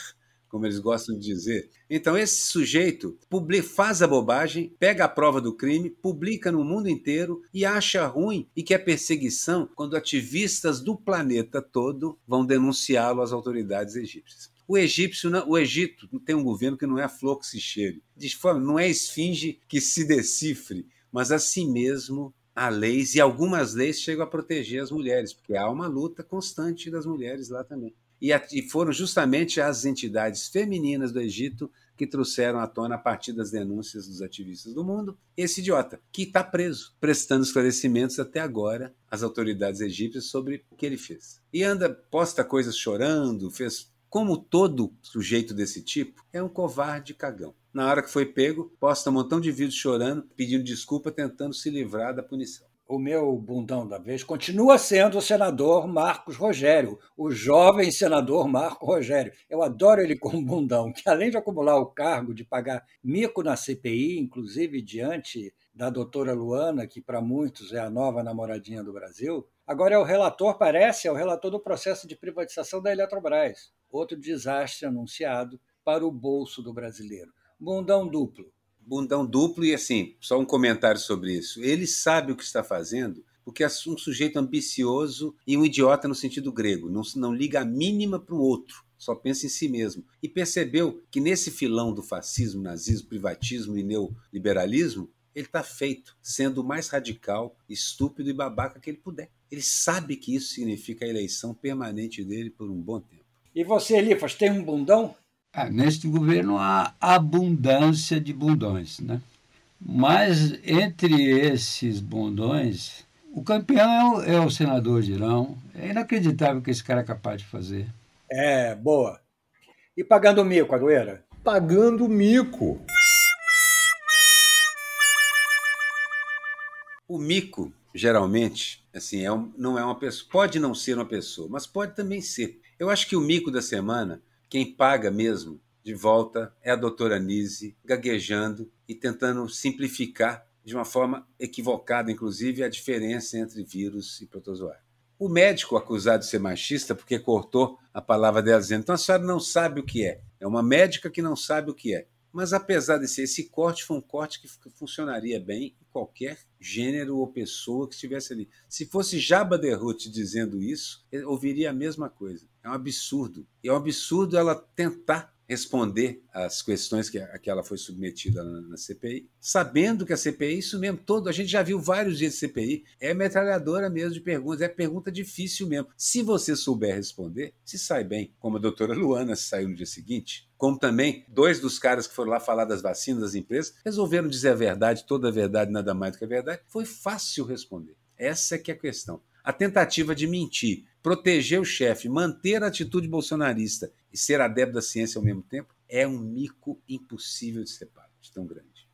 como eles gostam de dizer. Então, esse sujeito faz a bobagem, pega a prova do crime, publica no mundo inteiro e acha ruim e que é perseguição quando ativistas do planeta todo vão denunciá-lo às autoridades egípcias. O egípcio, o Egito tem um governo que não é flor que se cheire, não é esfinge que se decifre, mas assim mesmo há leis e algumas leis chegam a proteger as mulheres, porque há uma luta constante das mulheres lá também. E, e foram justamente as entidades femininas do Egito que trouxeram à tona, a partir das denúncias dos ativistas do mundo, esse idiota, que está preso, prestando esclarecimentos até agora às autoridades egípcias sobre o que ele fez. E anda, posta coisas chorando, fez como todo sujeito desse tipo, é um covarde cagão. Na hora que foi pego, posta um montão de vídeos chorando, pedindo desculpa, tentando se livrar da punição. o meu bundão da vez continua sendo o senador Marcos Rogério, o jovem senador Marco Rogério. Eu adoro ele como bundão, que além de acumular o cargo de pagar mico na CPI, inclusive diante da doutora Luana, que para muitos é a nova namoradinha do Brasil, agora é o relator, parece, é o relator do processo de privatização da Eletrobras. Outro desastre anunciado para o bolso do brasileiro. Bundão duplo bundão duplo e assim, só um comentário sobre isso. Ele sabe o que está fazendo porque é um sujeito ambicioso e um idiota no sentido grego, não, não liga a mínima para o outro, só pensa em si mesmo. E percebeu que nesse filão do fascismo, nazismo, privatismo e neoliberalismo, ele está feito, sendo o mais radical, estúpido e babaca que ele puder. Ele sabe que isso significa a eleição permanente dele por um bom tempo. E você, Elifas, tem um bundão? Ah, neste governo há abundância de bundões, né? Mas entre esses bundões, o campeão é o, é o senador Girão. É inacreditável o que esse cara é capaz de fazer. É, boa. E pagando mico, Agueira? Pagando mico. O mico, geralmente, assim, é um, não é uma pessoa. Pode não ser uma pessoa, mas pode também ser. Eu acho que o mico da semana quem paga mesmo de volta é a doutora Nise, gaguejando e tentando simplificar de uma forma equivocada, inclusive, a diferença entre vírus e protozoário. O médico acusado de ser machista porque cortou a palavra dela dizendo: então a senhora não sabe o que é. É uma médica que não sabe o que é. Mas apesar de ser esse corte, foi um corte que funcionaria bem em qualquer gênero ou pessoa que estivesse ali. Se fosse Jabba Hutt dizendo isso, ouviria a mesma coisa. É um absurdo. É um absurdo ela tentar responder às questões que, a que ela foi submetida na, na, CPI, sabendo que a CPI, isso mesmo, todo, a gente já viu vários dias de CPI, é metralhadora mesmo de perguntas, é pergunta difícil mesmo. Se você souber responder, se sai bem, como a doutora Luana saiu no dia seguinte, como também dois dos caras que foram lá falar das vacinas das empresas, resolveram dizer a verdade, toda a verdade, nada mais do que a verdade, foi fácil responder. Essa é que é a questão. A tentativa de mentir, proteger o chefe, manter a atitude bolsonarista e ser adepto da ciência ao mesmo tempo é um mico impossível de ser pago, de tão grande.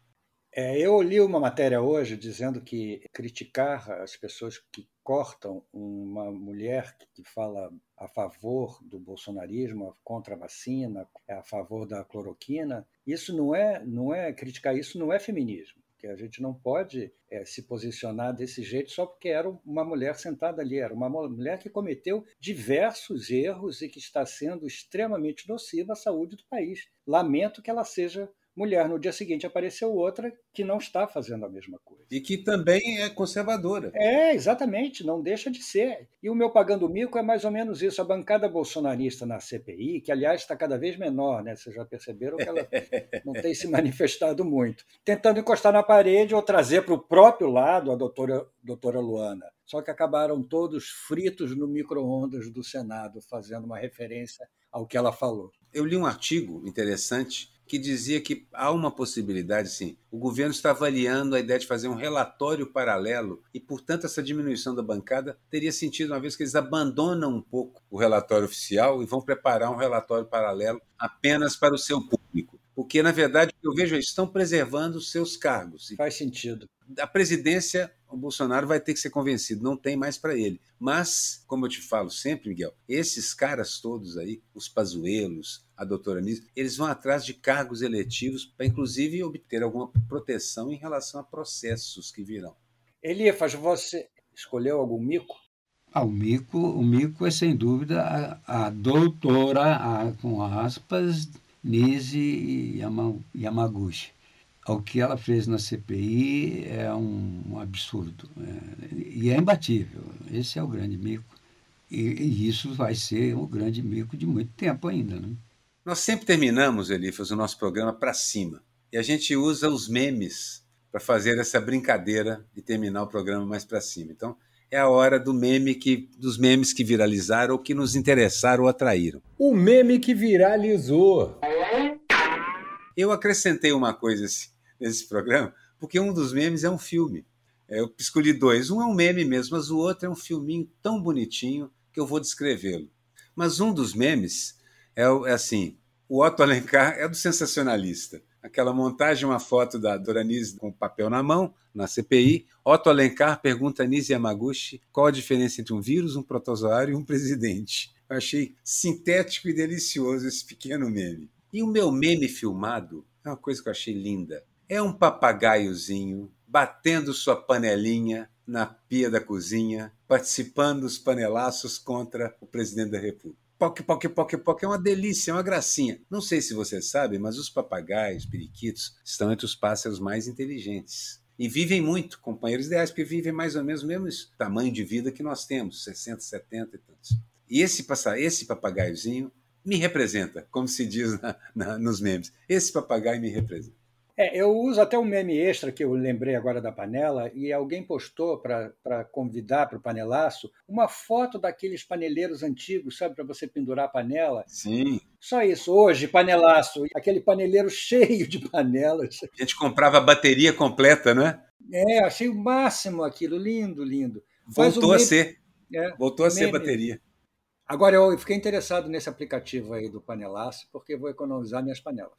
É, eu li uma matéria hoje dizendo que criticar as pessoas que cortam uma mulher que fala a favor do bolsonarismo, contra a vacina, a favor da cloroquina, isso não é, não é criticar isso não é feminismo que a gente não pode é, se posicionar desse jeito só porque era uma mulher sentada ali, era uma mulher que cometeu diversos erros e que está sendo extremamente nociva à saúde do país. Lamento que ela seja mulher. No dia seguinte apareceu outra que não está fazendo a mesma coisa. E que também é conservadora. É, exatamente, não deixa de ser. E o meu pagando mico é mais ou menos isso. A bancada bolsonarista na CPI, que aliás está cada vez menor, né? Vocês já perceberam que ela não tem se manifestado muito. Tentando encostar na parede ou trazer para o próprio lado a doutora, doutora Luana. Só que acabaram todos fritos no micro-ondas do Senado, fazendo uma referência ao que ela falou. Eu li um artigo interessante que dizia que há uma possibilidade, sim. O governo está avaliando a ideia de fazer um relatório paralelo e, portanto, essa diminuição da bancada teria sentido, uma vez que eles abandonam um pouco o relatório oficial e vão preparar um relatório paralelo apenas para o seu público. Porque, na verdade, eu vejo eles estão preservando os seus cargos. Faz sentido. A presidência o Bolsonaro vai ter que ser convencido, não tem mais para ele. Mas, como eu te falo sempre, Miguel, esses caras todos aí, os pazuelos, a doutora Nise, eles vão atrás de cargos eletivos para, inclusive, obter alguma proteção em relação a processos que virão. Elias, você escolheu algum mico? Ah, o mico, o mico é sem dúvida a, a doutora, a, com aspas, Nise Yamaguchi o que ela fez na CPI é um, um absurdo. É, e é imbatível. Esse é o grande mico. E, e, isso vai ser o grande mico de muito tempo ainda. Né? Nós sempre terminamos, Elifas, o nosso programa para cima. E a gente usa os memes para fazer essa brincadeira e terminar o programa mais para cima. Então, é a hora do meme que, dos memes que viralizaram ou que nos interessaram ou atraíram. O meme que viralizou. Eu acrescentei uma coisa assim nesse programa, porque um dos memes é um filme. É, eu escolhi dois. Um é um meme mesmo, mas o outro é um filminho tão bonitinho que eu vou descrevê-lo. Mas um dos memes é, é assim: o Otto Alencar é do sensacionalista. aquela montagem, uma foto da Doranise com papel na mão, na CPI. Otto Alencar pergunta a Nise Yamaguchi qual a diferença entre um vírus, um protozoário e um presidente. Eu achei sintético e delicioso esse pequeno meme. E o meu meme filmado é uma coisa que eu achei linda. É um papagaiozinho batendo sua panelinha na pia da cozinha, participando dos panelaços contra o presidente da República. Poc, poc, poc, poc é uma delícia, é uma gracinha. Não sei se você sabe, mas os papagaios, periquitos, estão entre os pássaros mais inteligentes. E vivem muito, companheiros ideais, porque vivem mais ou menos o mesmo tamanho de vida que nós temos, 60, 70 e tantos. E esse, esse papagaiozinho me representa, como se diz na, na, nos memes. Esse papagaio me representa. É, eu uso até um meme extra que eu lembrei agora da panela, e alguém postou para convidar para o panelaço uma foto daqueles paneleiros antigos, sabe, para você pendurar a panela. Sim. Só isso. Hoje, panelaço, aquele paneleiro cheio de panelas. A gente comprava a bateria completa, né? É, achei o máximo aquilo, lindo, lindo. Voltou a ser. É, Voltou a meme. ser bateria. Agora, eu fiquei interessado nesse aplicativo aí do panelaço, porque vou economizar minhas panelas.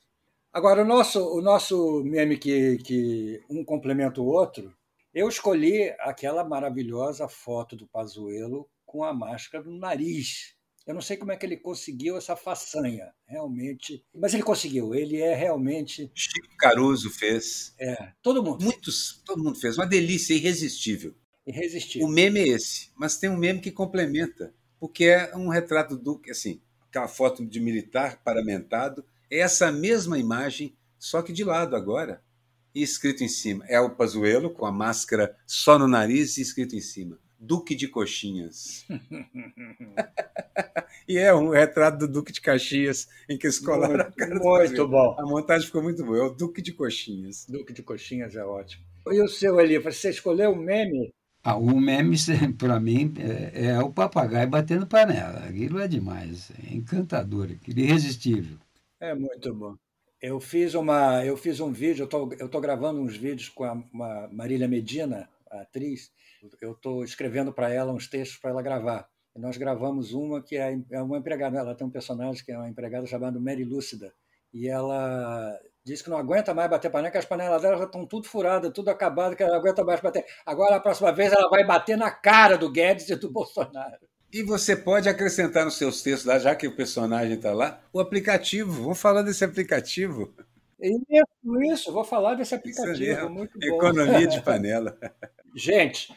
Agora, o nosso, o nosso meme que, que um complementa o outro, eu escolhi aquela maravilhosa foto do Pazuello com a máscara no nariz. Eu não sei como é que ele conseguiu essa façanha, realmente. Mas ele conseguiu, ele é realmente. Chico Caruso fez. É, todo mundo. Muitos, todo mundo fez. Uma delícia irresistível. Irresistível. O meme é esse, mas tem um meme que complementa, porque é um retrato do. Assim, aquela foto de militar paramentado é essa mesma imagem, só que de lado agora. E escrito em cima. É o Pazuello com a máscara só no nariz e escrito em cima. Duque de Coxinhas. e é um retrato do Duque de Caxias, em que escolaram muito, a cara Muito bom. A montagem ficou muito boa. É o Duque de Coxinhas. Duque de Coxinhas é ótimo. E o seu, Eli, você escolheu um meme? Ah, o meme, para mim, é, é, o papagaio batendo panela. Aquilo é demais. É encantador, aquilo, irresistível. É muito bom. Eu fiz uma, eu fiz um vídeo, eu tô, eu tô gravando uns vídeos com a uma Marília Medina, a atriz. Eu estou escrevendo para ela uns textos para ela gravar. E nós gravamos uma que é, é uma empregada, ela tem um personagem que é uma empregada chamada Mary Lúcida. E ela diz que não aguenta mais bater panela, que as panelas dela já estão tudo furadas, tudo acabado, que ela não aguenta mais bater. Agora, a próxima vez, ela vai bater na cara do Guedes e do Bolsonaro. E você pode acrescentar nos seus textos, lá, já que o personagem está lá, o aplicativo. Vamos falar desse aplicativo. Isso, isso, vou falar desse aplicativo. Muito bom. Economia de panela. Gente,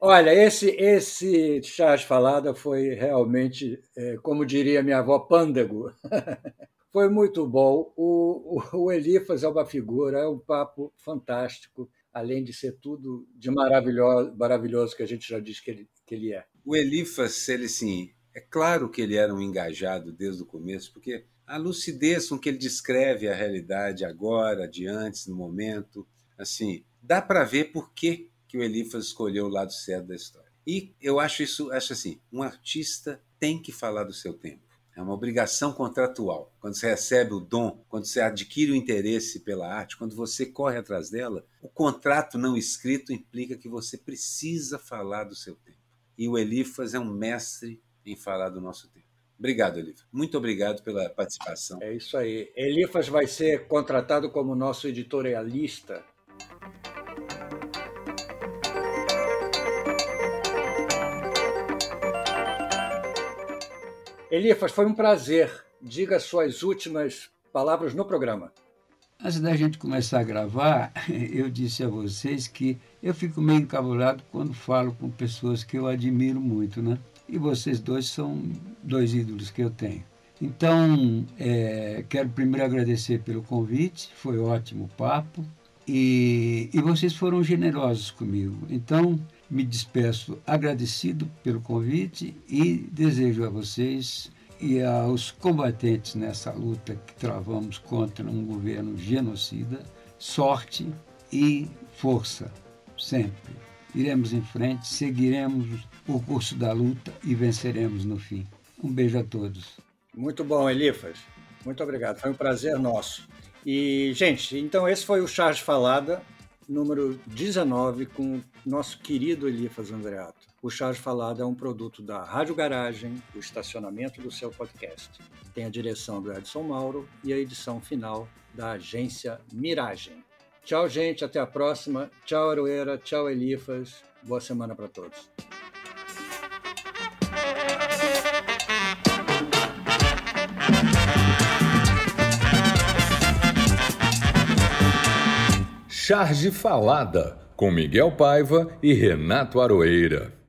olha, esse, esse chá de falada foi realmente, é, como diria minha avó, pândego. foi muito bom. O, o, o Elifas é uma figura, é um papo fantástico, além de ser tudo de maravilhoso, maravilhoso que a gente já disse que ele, que ele é. O Elifas, ele sim, é claro que ele era um engajado desde o começo, porque a lucidez com que ele descreve a realidade agora, de antes, no momento, assim, dá para ver por que, que o Elifas escolheu o lado certo da história. E eu acho isso, acho assim, um artista tem que falar do seu tempo. É uma obrigação contratual. Quando você recebe o dom, quando você adquire o interesse pela arte, quando você corre atrás dela, o contrato não escrito implica que você precisa falar do seu tempo. E o Elifas é um mestre em falar do nosso tempo. Obrigado, Elifas. Muito obrigado pela participação. É isso aí. Elifas vai ser contratado como nosso editorialista. Elifas, foi um prazer. Diga suas últimas palavras no programa. Antes da gente começar a gravar, eu disse a vocês que eu fico meio encabulado quando falo com pessoas que eu admiro muito, né? E vocês dois são dois ídolos que eu tenho. Então, é, quero primeiro agradecer pelo convite, foi ótimo o papo. E, e vocês foram generosos comigo. Então, me despeço agradecido pelo convite e desejo a vocês e aos combatentes nessa luta que travamos contra um governo genocida, sorte e força, sempre. Iremos em frente, seguiremos o curso da luta e venceremos no fim. Um beijo a todos. Muito bom, Elifas. Muito obrigado. Foi um prazer nosso. E, gente, então esse foi o Charge Falada. número 19 com o nosso querido Elifas Andreato. O Charge Falado é um produto da Rádio Garagem, o estacionamento do seu podcast. Tem a direção do Edson Mauro e a edição final da agência Miragem. Tchau, gente. Até a próxima. Tchau, Aroeira. Tchau, Elifas. Boa semana para todos. Charge Falada, com Miguel Paiva e Renato Aroeira.